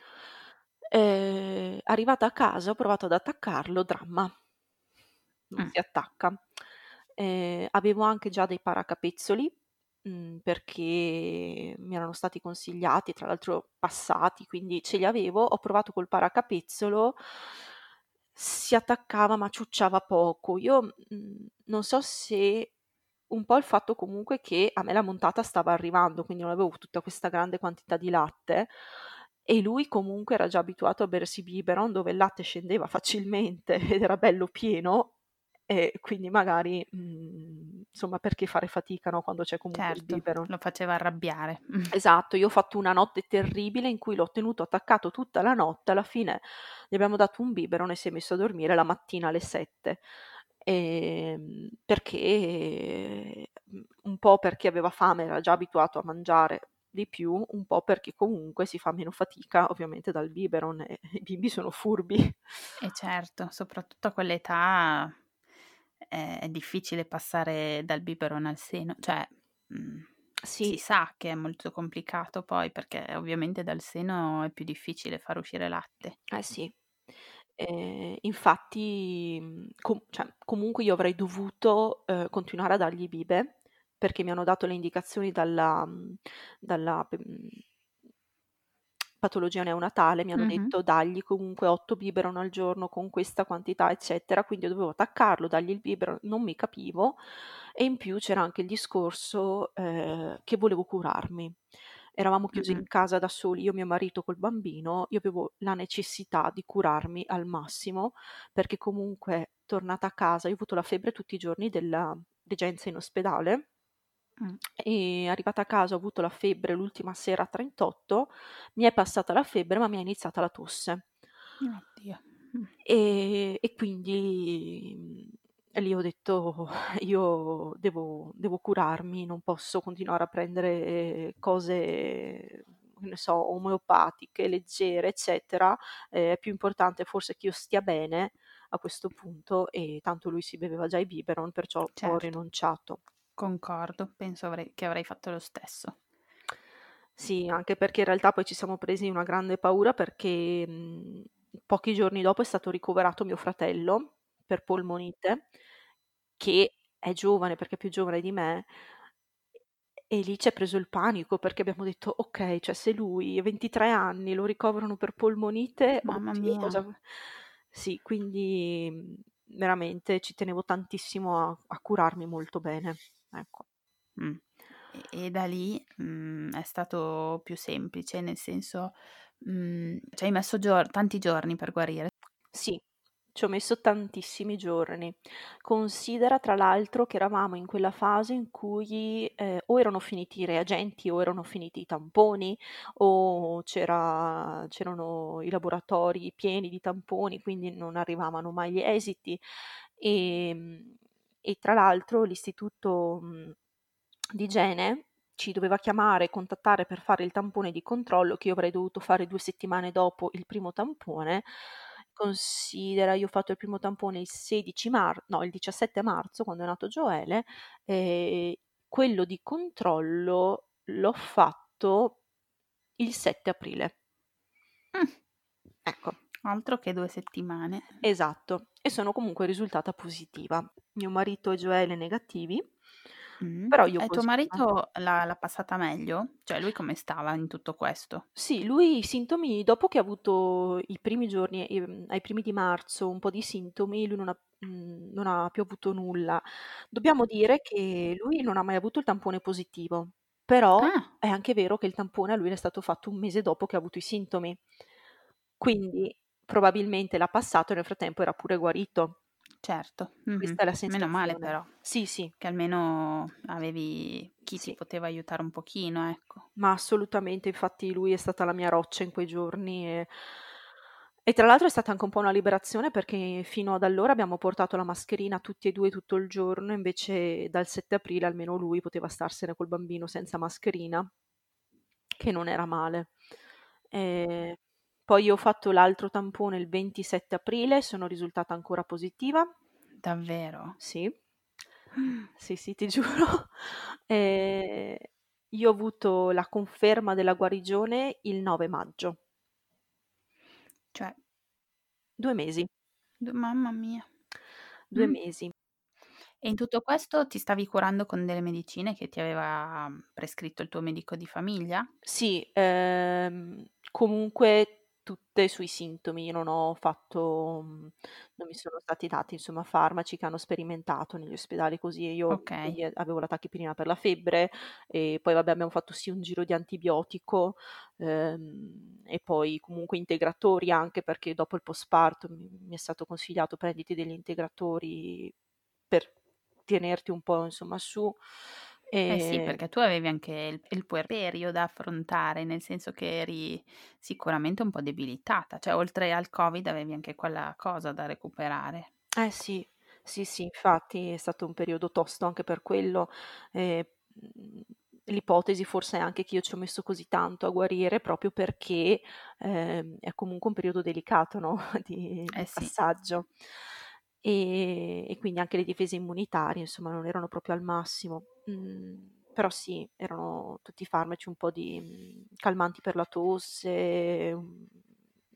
Ehm, arrivata a casa ho provato ad attaccarlo, dramma. Non Mh. si attacca. Ehm, avevo anche già dei paracapezzoli, mhmm, perché mi erano stati consigliati, tra l'altro passati, quindi ce li avevo. Ho provato col paracapezzolo, si attaccava ma ciucciava poco. Io, mhmm, non so se un po' il fatto comunque che a me la montata stava arrivando, quindi non avevo tutta questa grande quantità di latte e lui comunque era già abituato a bersi biberon dove il latte scendeva facilmente ed era bello pieno e quindi magari, mhmm, insomma perché fare fatica, no, quando c'è comunque il Certo, biberon. lo faceva arrabbiare. Esatto, io ho fatto una notte terribile in cui l'ho tenuto attaccato tutta la notte, alla fine gli abbiamo dato un biberon e si è messo a dormire la mattina alle 7. Ehm, perché mhmm, un po' perché aveva fame, era già abituato a mangiare di più, un po' perché comunque si fa meno fatica ovviamente dal biberon e i bimbi sono furbi. Eh certo, soprattutto a quell'età è è difficile passare dal biberon al seno, cioè, si Sì. sa che è molto complicato poi, perché ovviamente dal seno è più difficile far uscire latte. Eh sì. Ehm, infatti, mhmm, com cioè comunque io avrei dovuto, uhm, continuare a dargli bibe, perché mi hanno dato le indicazioni dalla mhmm, dalla mhmm patologia neonatale, mi hanno Mh-mh. detto: "Dagli comunque 8 biberon al giorno con questa quantità", eccetera, quindi io dovevo attaccarlo, dargli il biberon, non mi capivo e in più c'era anche il discorso, ehm, che volevo curarmi. Eravamo chiusi Mh-mh. in casa da soli, io e mio marito col bambino, io avevo la necessità di curarmi al massimo, perché comunque tornata a casa io ho avuto la febbre tutti i giorni della degenza in ospedale Mh. e arrivata a casa ho avuto la febbre l'ultima sera a 38, mi è passata la febbre, ma mi è iniziata la tosse. Oddio. Mh. Ehm, e quindi, mhmm, e lì ho detto: "Io devo devo curarmi, non posso continuare a prendere cose, ne so, omeopatiche, leggere, eccetera. Ehm, è più importante forse che io stia bene a questo punto", e tanto lui si beveva già i biberon, perciò ho Certo. rinunciato. Concordo, penso avrei che avrei fatto lo stesso. Sì, anche perché in realtà poi ci siamo presi una grande paura perché, mhmm, pochi giorni dopo è stato ricoverato mio fratello per polmonite, che è giovane perché è più giovane di me E lì c'è preso il panico perché abbiamo detto: "Okay, cioè se lui a 23 anni lo ricoverano per polmonite, Mamma oddio mia. cosa" sì, quindi, mhmm, veramente ci tenevo tantissimo a a curarmi molto bene, ecco. Mh. E e da lì, mhmm, è stato più semplice, nel senso, mhmm, ci hai messo gior tanti giorni per guarire? Sì, ci ho messo tantissimi giorni. Considera tra l'altro che eravamo in quella fase in cui, ehm, o erano finiti i reagenti o erano finiti i tamponi o c'era c'erano i laboratori pieni di tamponi, quindi non arrivavano mai gli esiti. Ehm, e tra l'altro l'istituto, mhmm, di igiene ci doveva chiamare e contattare per fare il tampone di controllo che io avrei dovuto fare 2 settimane dopo il primo tampone. Considera, io ho fatto il primo tampone il 16 mar no, il 17 marzo quando è nato Gioele, ehm, quello di controllo l'ho fatto il 7 aprile. Mh. Ecco. Altro che 2 settimane. Esatto, e sono comunque risultata positiva. Mio marito e Gioele negativi, Mh. però io E tuo marito l'ha l'ha passata meglio? Cioè lui come stava in tutto questo? Sì, lui i sintomi dopo che ha avuto i primi giorni, ehm, ai primi di marzo, un po' di sintomi, lui non ha mhmm, non ha più avuto nulla. Dobbiamo dire che lui non ha mai avuto il tampone positivo, però Ah. è anche vero che il tampone a lui è stato fatto un mese dopo che ha avuto i sintomi. Quindi probabilmente l'ha passato e nel frattempo era pure guarito. Certo, mh-mh. Questa è la Meno male sensazione. però. Sì, sì. Che almeno avevi chi ti Sì. poteva aiutare un pochino, ecco. Ma assolutamente, infatti lui è stata la mia roccia in quei giorni e e tra l'altro è stata anche un po' una liberazione perché fino ad allora abbiamo portato la mascherina tutti e 2 tutto il giorno, invece dal 7 aprile almeno lui poteva starsene col bambino senza mascherina, che non era male. Ehm, poi io ho fatto l'altro tampone il 27 aprile, sono risultata ancora positiva. Davvero? Sì. Sì, sì, ti giuro. Ehm, io ho avuto la conferma della guarigione il 9 maggio. Cioè 2 mesi. d mamma mia. 2 Mh. mesi. E in tutto questo ti stavi curando con delle medicine che ti aveva prescritto il tuo medico di famiglia? Sì, ehm, comunque tutte sui sintomi. Io non ho fatto mhmm, non mi sono stati dati insomma farmaci che hanno sperimentato negli ospedali così io Okay. avevo la tachipirina per la febbre e poi vabbè abbiamo fatto sì un giro di antibiotico, ehm, e poi comunque integratori anche perché dopo il postparto mi mi è stato consigliato: "Prenditi degli integratori per tenerti un po' insomma su." Eh sì, perché tu avevi anche il il puerperio da affrontare, nel senso che eri sicuramente un po' debilitata, cioè oltre al Covid avevi anche quella cosa da recuperare. Eh sì, sì, sì, infatti è stato un periodo tosto anche per quello. Mhmm, l'ipotesi forse è anche che io ci ho messo così tanto a guarire proprio perché, ehm, è comunque un periodo delicato, no, di Eh di sì. passaggio. Ehm, e quindi anche le difese immunitarie insomma non erano proprio al massimo. Mhmm, però sì, erano tutti farmaci un po' di, mhmm, calmanti per la tosse,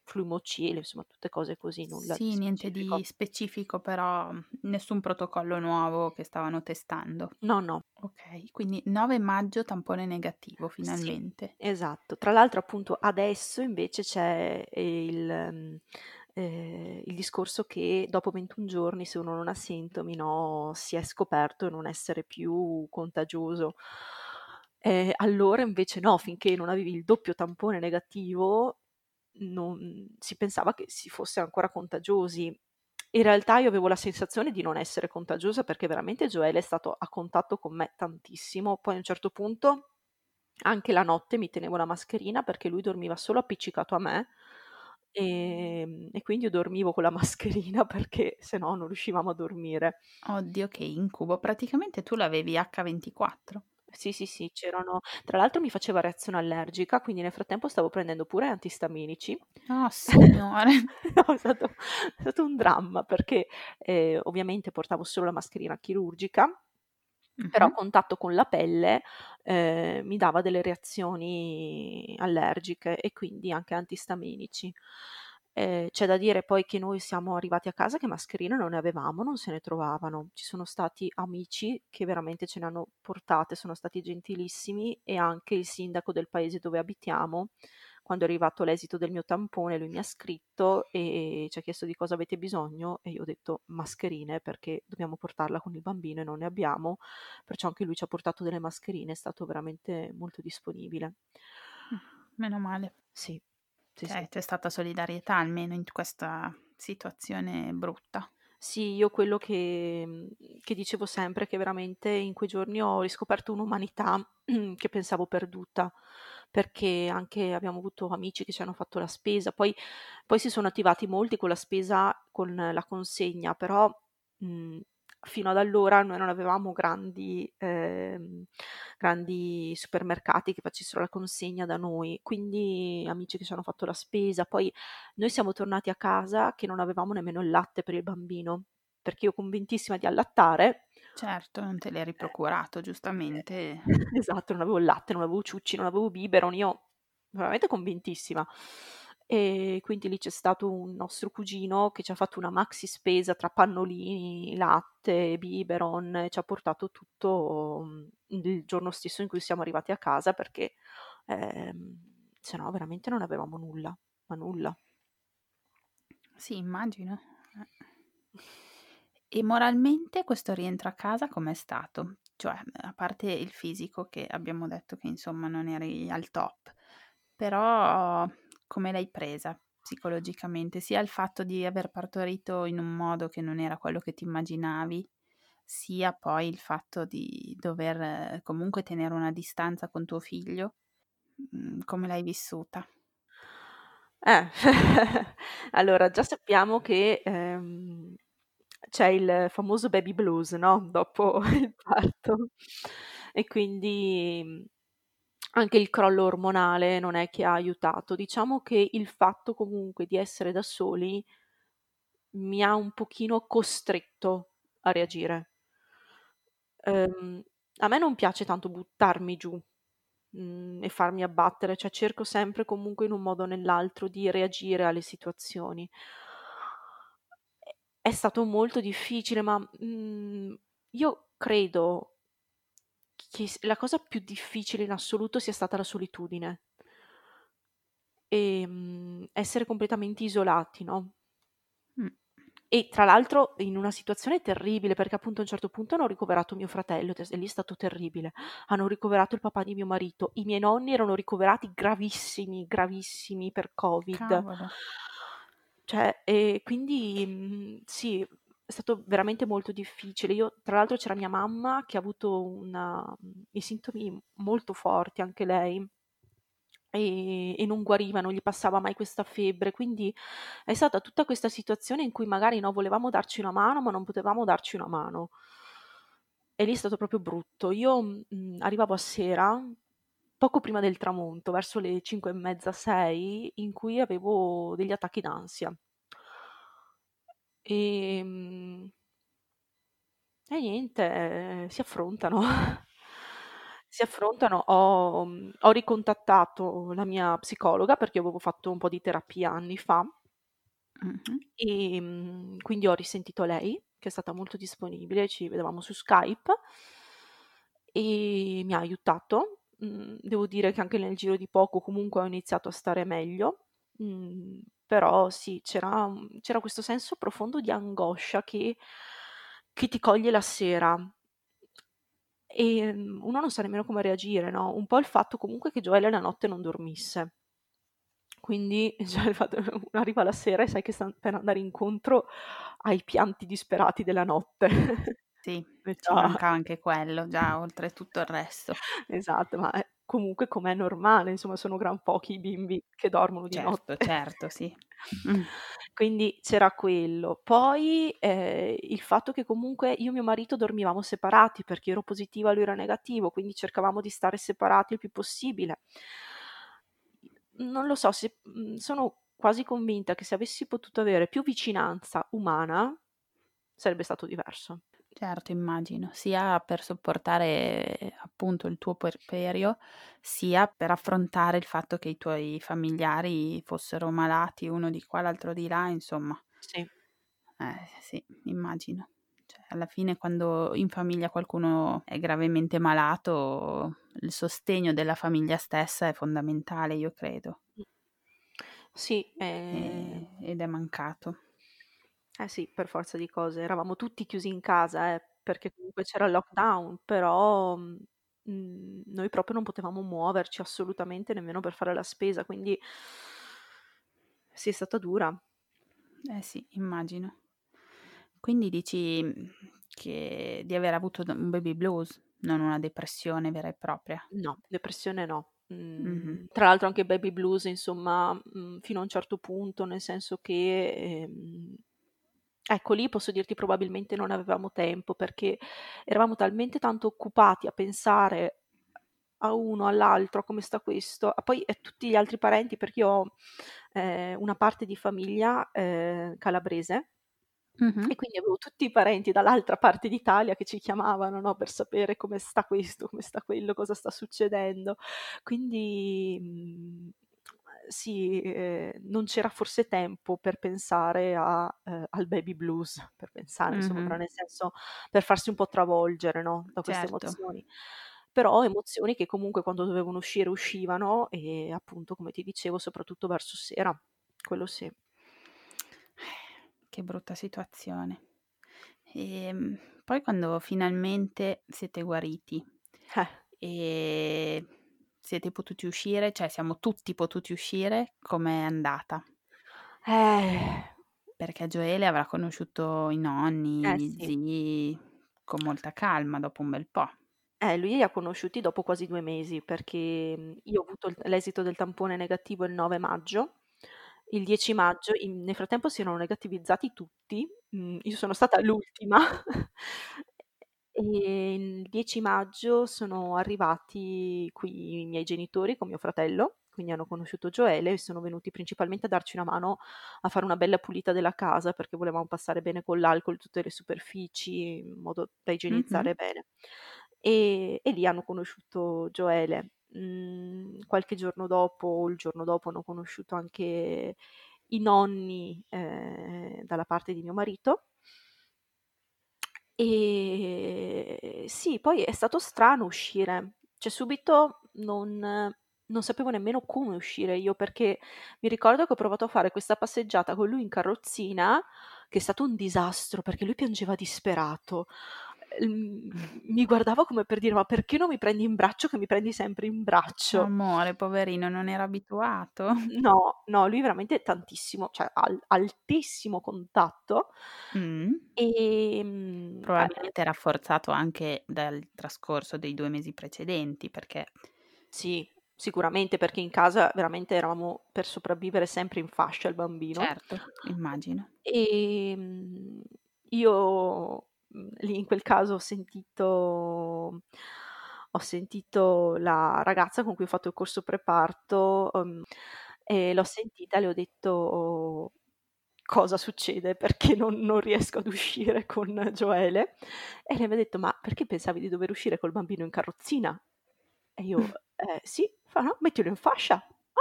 Fluimocil, insomma tutte cose così, nulla di Sì, niente specifico. di specifico però, mhmm, nessun protocollo nuovo che stavano testando. No, no. Okay, quindi 9 maggio tampone negativo Sì, finalmente. esatto. Tra l'altro appunto adesso invece c'è il ehm, il discorso che dopo 21 giorni se uno non ha sintomi, no, si è scoperto non essere più contagioso. Ehm, allora invece no, finché non avevi il doppio tampone negativo non si pensava che si fosse ancora contagiosi. In realtà io avevo la sensazione di non essere contagiosa perché veramente Gioele è stato a contatto con me tantissimo, poi a un certo punto anche la notte mi tenevo la mascherina perché lui dormiva solo appiccicato a me, ehm, e quindi io dormivo con la mascherina perché se no non riuscivamo a dormire. Oddio che incubo, praticamente tu l'avevi H24. Sì, sì, sì, c'erano tra l'altro mi faceva reazione allergica, quindi nel frattempo stavo prendendo pure antistaminici. Oh signore. No, è stato è stato un dramma perché, ehm, ovviamente portavo solo la mascherina chirurgica, però a contatto con la pelle, ehm, mi dava delle reazioni allergiche e quindi anche antistaminici. Ehm, c'è da dire poi che noi siamo arrivati a casa che mascherine non ne avevamo, non se ne trovavano. Ci sono stati amici che veramente ce ne hanno portate, sono stati gentilissimi e anche il sindaco del paese dove abitiamo, quando è arrivato l'esito del mio tampone, lui mi ha scritto e ci ha chiesto di cosa avete bisogno e io ho detto mascherine perché dobbiamo portarla con il bambino e non ne abbiamo, perciò anche lui ci ha portato delle mascherine, è stato veramente molto disponibile. Mh, meno male. Sì. Sì, Cioè, sì. c'è stata solidarietà almeno in questa situazione brutta. Sì, io quello che, mhmm, che dicevo sempre, che veramente in quei giorni ho riscoperto un'umanità che pensavo perduta, perché anche abbiamo avuto amici che ci hanno fatto la spesa, poi, poi si sono attivati molti con la spesa, con la consegna, però mh, fino ad allora noi non avevamo grandi, ehm, grandi supermercati che facessero la consegna da noi, quindi amici che ci hanno fatto la spesa, poi noi siamo tornati a casa che non avevamo nemmeno il latte per il bambino, perché io convintissima di allattare. Certo, non te l'eri procurato, giustamente. Esatto, non avevo il latte, non avevo ciucci, non avevo biberon, io veramente convintissima. E quindi lì c'è stato un nostro cugino che ci ha fatto una maxi spesa tra pannolini, latte, biberon, e ci ha portato tutto mm, il giorno stesso in cui siamo arrivati a casa perché ehm, se no veramente non avevamo nulla, ma nulla. Sì, immagino. E moralmente questo rientro a casa com'è stato? Cioè, a parte il fisico che abbiamo detto che insomma non eri al top, però come l'hai presa psicologicamente? Sia il fatto di aver partorito in un modo che non era quello che ti immaginavi, sia poi il fatto di dover eh, comunque tenere una distanza con tuo figlio. Mm, come l'hai vissuta? Eh, allora già sappiamo che ehm, c'è il famoso baby blues, no? Dopo il parto. E quindi anche il crollo ormonale non è che ha aiutato. Diciamo che il fatto comunque di essere da soli mi ha un pochino costretto a reagire. Ehm, a me non piace tanto buttarmi giù mh, e farmi abbattere, cioè cerco sempre comunque in un modo o nell'altro di reagire alle situazioni. È stato molto difficile, ma mh, io credo che la cosa più difficile in assoluto sia stata la solitudine e mh, essere completamente isolati, no? Mm. E tra l'altro in una situazione terribile, perché appunto a un certo punto hanno ricoverato mio fratello e lì è stato terribile. Hanno ricoverato il papà di mio marito. I miei nonni erano ricoverati gravissimi, gravissimi per Covid. Cavolo. Cioè, e quindi mh, sì, è stato veramente molto difficile. Io, tra l'altro, c'era mia mamma che ha avuto una, i sintomi molto forti, anche lei e, e non guariva, non gli passava mai questa febbre, quindi è stata tutta questa situazione in cui magari no, volevamo darci una mano, ma non potevamo darci una mano. E lì è stato proprio brutto. Io mh, arrivavo a sera, poco prima del tramonto, verso le 5 e mezza, 6, in cui avevo degli attacchi d'ansia. E, mm, e niente, eh, si affrontano. si affrontano. Ho, mhmm, ho ricontattato la mia psicologa perché avevo fatto un po' di terapia anni fa. Mm-hmm. E mhmm, quindi ho risentito lei, che è stata molto disponibile, ci vedevamo su Skype e mi ha aiutato. Mhmm, devo dire che anche nel giro di poco comunque ho iniziato a stare meglio. Però sì, c'era, c'era questo senso profondo di angoscia che, che ti coglie la sera e ehm, uno non sa nemmeno come reagire, no? Un po' il fatto comunque che Joelle la notte non dormisse. Quindi già il fatto, arriva la sera e sai che sta per andare incontro ai pianti disperati della notte. Sì, ci manca anche quello, già oltre tutto il resto. Esatto, ma comunque com'è normale, insomma sono gran pochi i bimbi che dormono di certo, notte. Certo, sì. Mm. Quindi c'era quello. Poi eh, il fatto che comunque io e mio marito dormivamo separati perché ero positiva, lui era negativo, quindi cercavamo di stare separati il più possibile. Non lo so, se, mm, sono quasi convinta che se avessi potuto avere più vicinanza umana sarebbe stato diverso. Certo, immagino, sia per sopportare appunto il tuo puerperio, sia per affrontare il fatto che i tuoi familiari fossero malati, uno di qua, l'altro di là, insomma. Sì. Eh, sì, immagino. Cioè, alla fine quando in famiglia qualcuno è gravemente malato, il sostegno della famiglia stessa è fondamentale, io credo. Sì, E- eh, ed è mancato. Eh sì, per forza di cose. Eravamo tutti chiusi in casa, eh, perché comunque c'era il lockdown, però mm, mm, noi proprio non potevamo muoverci assolutamente nemmeno per fare la spesa, quindi sì, è stata dura. Eh sì, immagino. Quindi dici mm, che di aver avuto un baby blues, non una depressione vera e propria. No, depressione no. Mm, Mhm. Tra l'altro anche baby blues, insomma, mm, fino a un certo punto, nel senso che, ehm, ecco lì posso dirti probabilmente non avevamo tempo perché eravamo talmente tanto occupati a pensare a uno, all'altro, a come sta questo, a poi a tutti gli altri parenti, perché io ho eh, una parte di famiglia eh, calabrese Mhm. e quindi avevo tutti i parenti dall'altra parte d'Italia che ci chiamavano, no, per sapere come sta questo, come sta quello, cosa sta succedendo. Quindi mh, sì, eh, non c'era forse tempo per pensare a, eh, al baby blues, per pensare, insomma, Mhm. però nel senso per farsi un po' travolgere, no, da queste Certo. emozioni. Però emozioni che comunque quando dovevano uscire uscivano e appunto, come ti dicevo, soprattutto verso sera, quello sì. Che brutta situazione. E poi quando finalmente siete guariti Eh. e siete potuti uscire, cioè siamo tutti potuti uscire, com'è andata? Eh, Perché Gioele avrà conosciuto i nonni, eh gli sì. zii con molta calma dopo un bel po'. Eh, lui li ha conosciuti dopo quasi due mesi perché mh, io ho avuto l'esito del tampone negativo il 9 maggio, il 10 maggio, in- nel frattempo si erano negativizzati tutti, mm, io sono stata l'ultima e il 10 maggio sono arrivati qui i miei genitori con mio fratello, quindi hanno conosciuto Gioele e sono venuti principalmente a darci una mano a fare una bella pulita della casa perché volevamo passare bene con l'alcol tutte le superfici in modo da igienizzare Mhm. bene. E, e lì hanno conosciuto Gioele. Mm, qualche giorno dopo, o il giorno dopo, hanno conosciuto anche i nonni eh, dalla parte di mio marito. E sì, poi è stato strano uscire, cioè subito non, non sapevo nemmeno come uscire io perché mi ricordo che ho provato a fare questa passeggiata con lui in carrozzina, che è stato un disastro perché lui piangeva disperato. Mm, Mi guardava come per dire: Ma perché non mi prendi in braccio? Che mi prendi sempre in braccio. Amore, poverino, non era abituato. No, no, lui veramente tantissimo, cioè al- altissimo contatto. Mm. E mm, eh, Probabilmente rafforzato anche dal trascorso dei due mesi precedenti, perché Sì, sicuramente perché in casa veramente eravamo per sopravvivere sempre in fascia il bambino. certo, immagino. E mm, io lì in quel caso ho sentito, ho sentito la ragazza con cui ho fatto il corso preparto um, e l'ho sentita e le ho detto cosa succede perché non, non riesco ad uscire con Gioele e lei mi ha detto ma perché pensavi di dover uscire col bambino in carrozzina? E io, eh, sì, fa no, mettilo in fascia.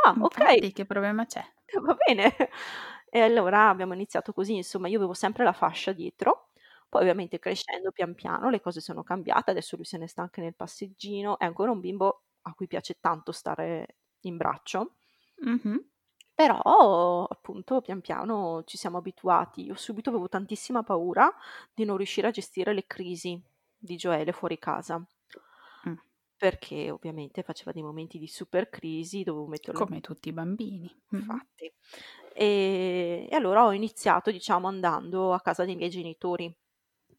Ah, ok, Infatti, che problema c'è? va bene. E allora abbiamo iniziato così, insomma, io avevo sempre la fascia dietro, poi ovviamente crescendo pian piano le cose sono cambiate, adesso lui se ne sta anche nel passeggino, è ancora un bimbo a cui piace tanto stare in braccio, Mhm. però appunto pian piano ci siamo abituati. Io subito avevo tantissima paura di non riuscire a gestire le crisi di Gioele fuori casa Mm. perché ovviamente faceva dei momenti di super crisi, dovevo metterlo Come tutti i bambini. Infatti. E, e allora ho iniziato, diciamo, andando a casa dei miei genitori,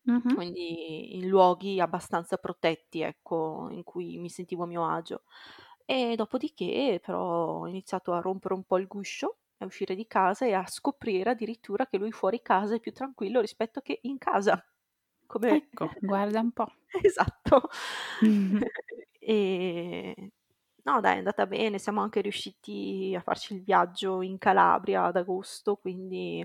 Mhm. quindi in luoghi abbastanza protetti, ecco, in cui mi sentivo a mio agio. E dopodiché però ho iniziato a rompere un po' il guscio, a uscire di casa e a scoprire addirittura che lui fuori casa è più tranquillo rispetto che in casa. Come... Ecco, guarda un po'. Esatto. E no, dai, è andata bene. Siamo anche riusciti a farci il viaggio in Calabria ad agosto, quindi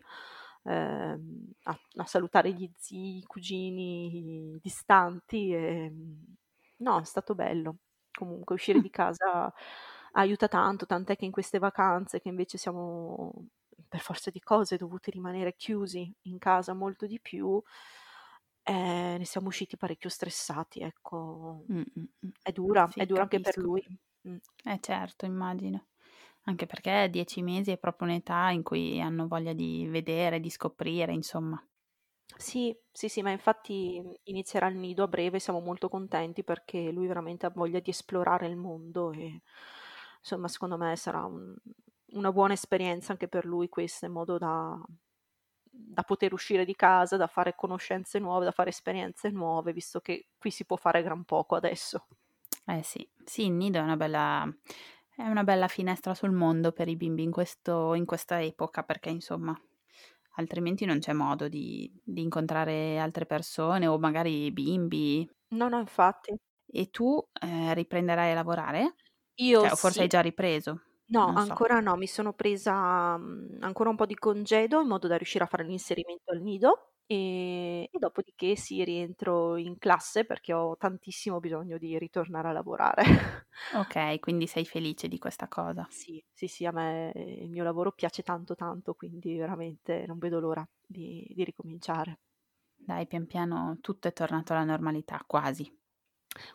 a, a salutare gli zii, i cugini distanti. E, no, è stato bello. Comunque uscire Mm. di casa aiuta tanto, tant'è che in queste vacanze che invece siamo per forza di cose dovuti rimanere chiusi in casa molto di più, eh, ne siamo usciti parecchio stressati, ecco. Mm, mm, mm. È dura, Sì, è dura anche per capisco. lui. Mm. Eh certo, immagino. Anche perché dieci mesi è proprio un'età in cui hanno voglia di vedere, di scoprire, insomma. Sì, sì, sì, ma infatti inizierà il nido a breve, siamo molto contenti perché lui veramente ha voglia di esplorare il mondo e insomma secondo me sarà un- una buona esperienza anche per lui questa, in modo da, da poter uscire di casa, da fare conoscenze nuove, da fare esperienze nuove, visto che qui si può fare gran poco adesso. Eh sì, sì, il nido è una bella, è una bella finestra sul mondo per i bimbi in questo, in questa epoca, perché insomma, altrimenti non c'è modo di, di incontrare altre persone o magari bimbi. No, no, infatti. E tu eh, riprenderai a lavorare? Io Cioè, o forse sì. hai già ripreso? No, Non so. ancora no, mi sono presa mm, ancora un po' di congedo in modo da riuscire a fare l'inserimento al nido e, e dopodiché sì, rientro in classe perché ho tantissimo bisogno di ritornare a lavorare. Ok, quindi sei felice di questa cosa. Sì, sì, sì, a me il mio lavoro piace tanto tanto, quindi veramente non vedo l'ora di, di ricominciare. Dai, pian piano tutto è tornato alla normalità, quasi.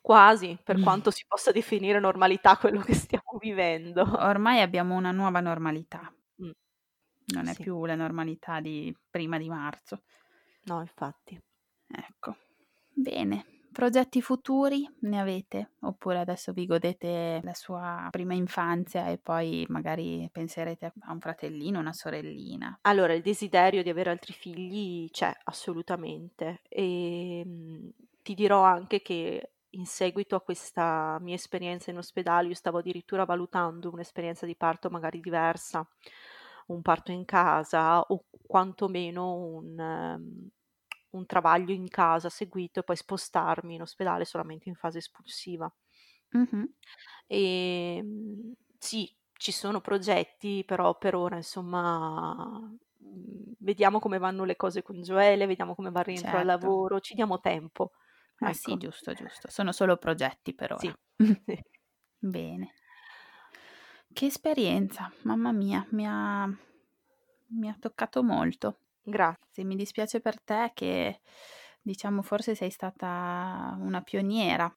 Quasi, per quanto si possa definire normalità quello che stiamo vivendo. Ormai abbiamo una nuova normalità, Mm, non è sì, più la normalità di prima di marzo. No, infatti. Ecco, bene. Progetti futuri ne avete? Oppure adesso vi godete la sua prima infanzia e poi magari penserete a un fratellino, una sorellina? Allora, il desiderio di avere altri figli c'è assolutamente e mm, ti dirò anche che in seguito a questa mia esperienza in ospedale, io stavo addirittura valutando un'esperienza di parto magari diversa, un parto in casa o quantomeno un, ehm, un travaglio in casa seguito e poi spostarmi in ospedale solamente in fase espulsiva. Mhm. E mm, sì, ci sono progetti, però per ora, insomma, mm, vediamo come vanno le cose con Gioele, vediamo come va il rientro al Certo. lavoro, ci diamo tempo. Ah sì, Ecco, giusto, giusto. Sono solo progetti per sì, ora. sì. Bene. Che esperienza, mamma mia, mi ha, mi ha toccato molto. Grazie. Mi dispiace per te che, diciamo, forse sei stata una pioniera.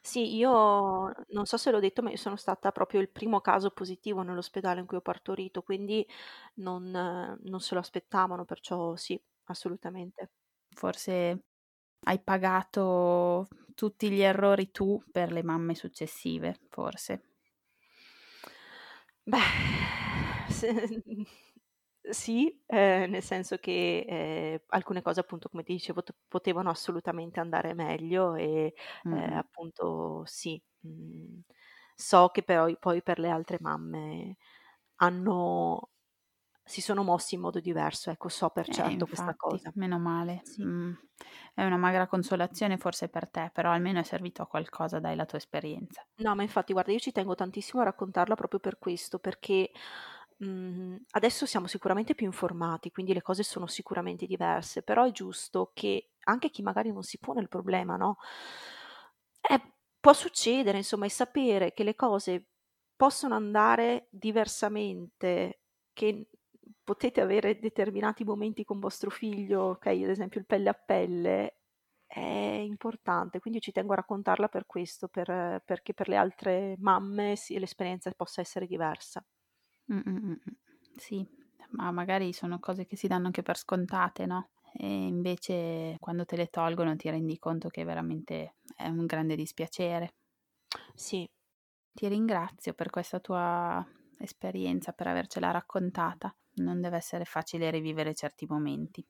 Sì, io non so se l'ho detto, ma io sono stata proprio il primo caso positivo nell'ospedale in cui ho partorito, quindi non, non se lo aspettavano, perciò sì, assolutamente. Forse hai pagato tutti gli errori tu per le mamme successive, forse. Beh, se- sì, eh, nel senso che eh, alcune cose, appunto, come ti dicevo, t- potevano assolutamente andare meglio e eh, Mm, appunto sì, mm, so che però poi per le altre mamme hanno, si sono mossi in modo diverso, ecco, so per Eh, certo questa infatti, cosa. meno male. Sì. Mm, È una magra consolazione forse per te, però almeno è servito a qualcosa, dai, la tua esperienza. No, ma infatti, guarda, io ci tengo tantissimo a raccontarla proprio per questo, perché mh, adesso siamo sicuramente più informati, quindi le cose sono sicuramente diverse, però è giusto che anche chi magari non si pone il problema, no? Eh, può succedere, insomma, e sapere che le cose possono andare diversamente, che potete avere determinati momenti con vostro figlio, ok, ad esempio il pelle a pelle, è importante, quindi ci tengo a raccontarla per questo, per- perché per le altre mamme sì, l'esperienza possa essere diversa. Mm, mm, mm, mm. Sì, ma magari sono cose che si danno anche per scontate, no? E invece quando te le tolgono ti rendi conto che veramente è un grande dispiacere. Sì, Ti ringrazio per questa tua esperienza, per avercela raccontata. Non deve essere facile rivivere certi momenti.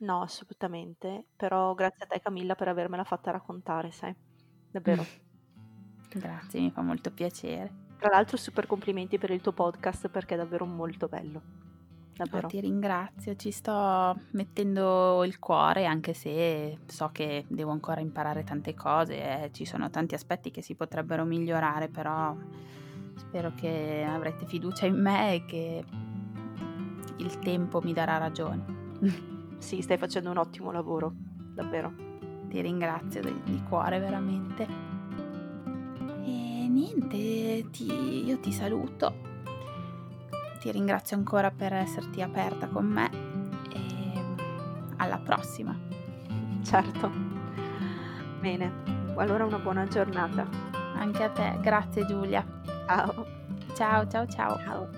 no, assolutamente, però grazie a te Camilla per avermela fatta raccontare, sai, davvero. Grazie, mi fa molto piacere. Tra l'altro super complimenti per il tuo podcast perché è davvero molto bello, Oh, davvero. ti ringrazio, ci sto mettendo il cuore anche se so che devo ancora imparare tante cose e ci sono tanti aspetti che si potrebbero migliorare, però spero che avrete fiducia in me e che il tempo mi darà ragione. sì, stai facendo un ottimo lavoro, davvero. Ti ringrazio di, di cuore veramente. E niente, ti, io ti saluto. Ti ringrazio ancora per esserti aperta con me e alla prossima. Certo. Bene, allora una buona giornata. Anche a te, grazie Giulia. Ciao. Ciao, ciao, ciao. Ciao.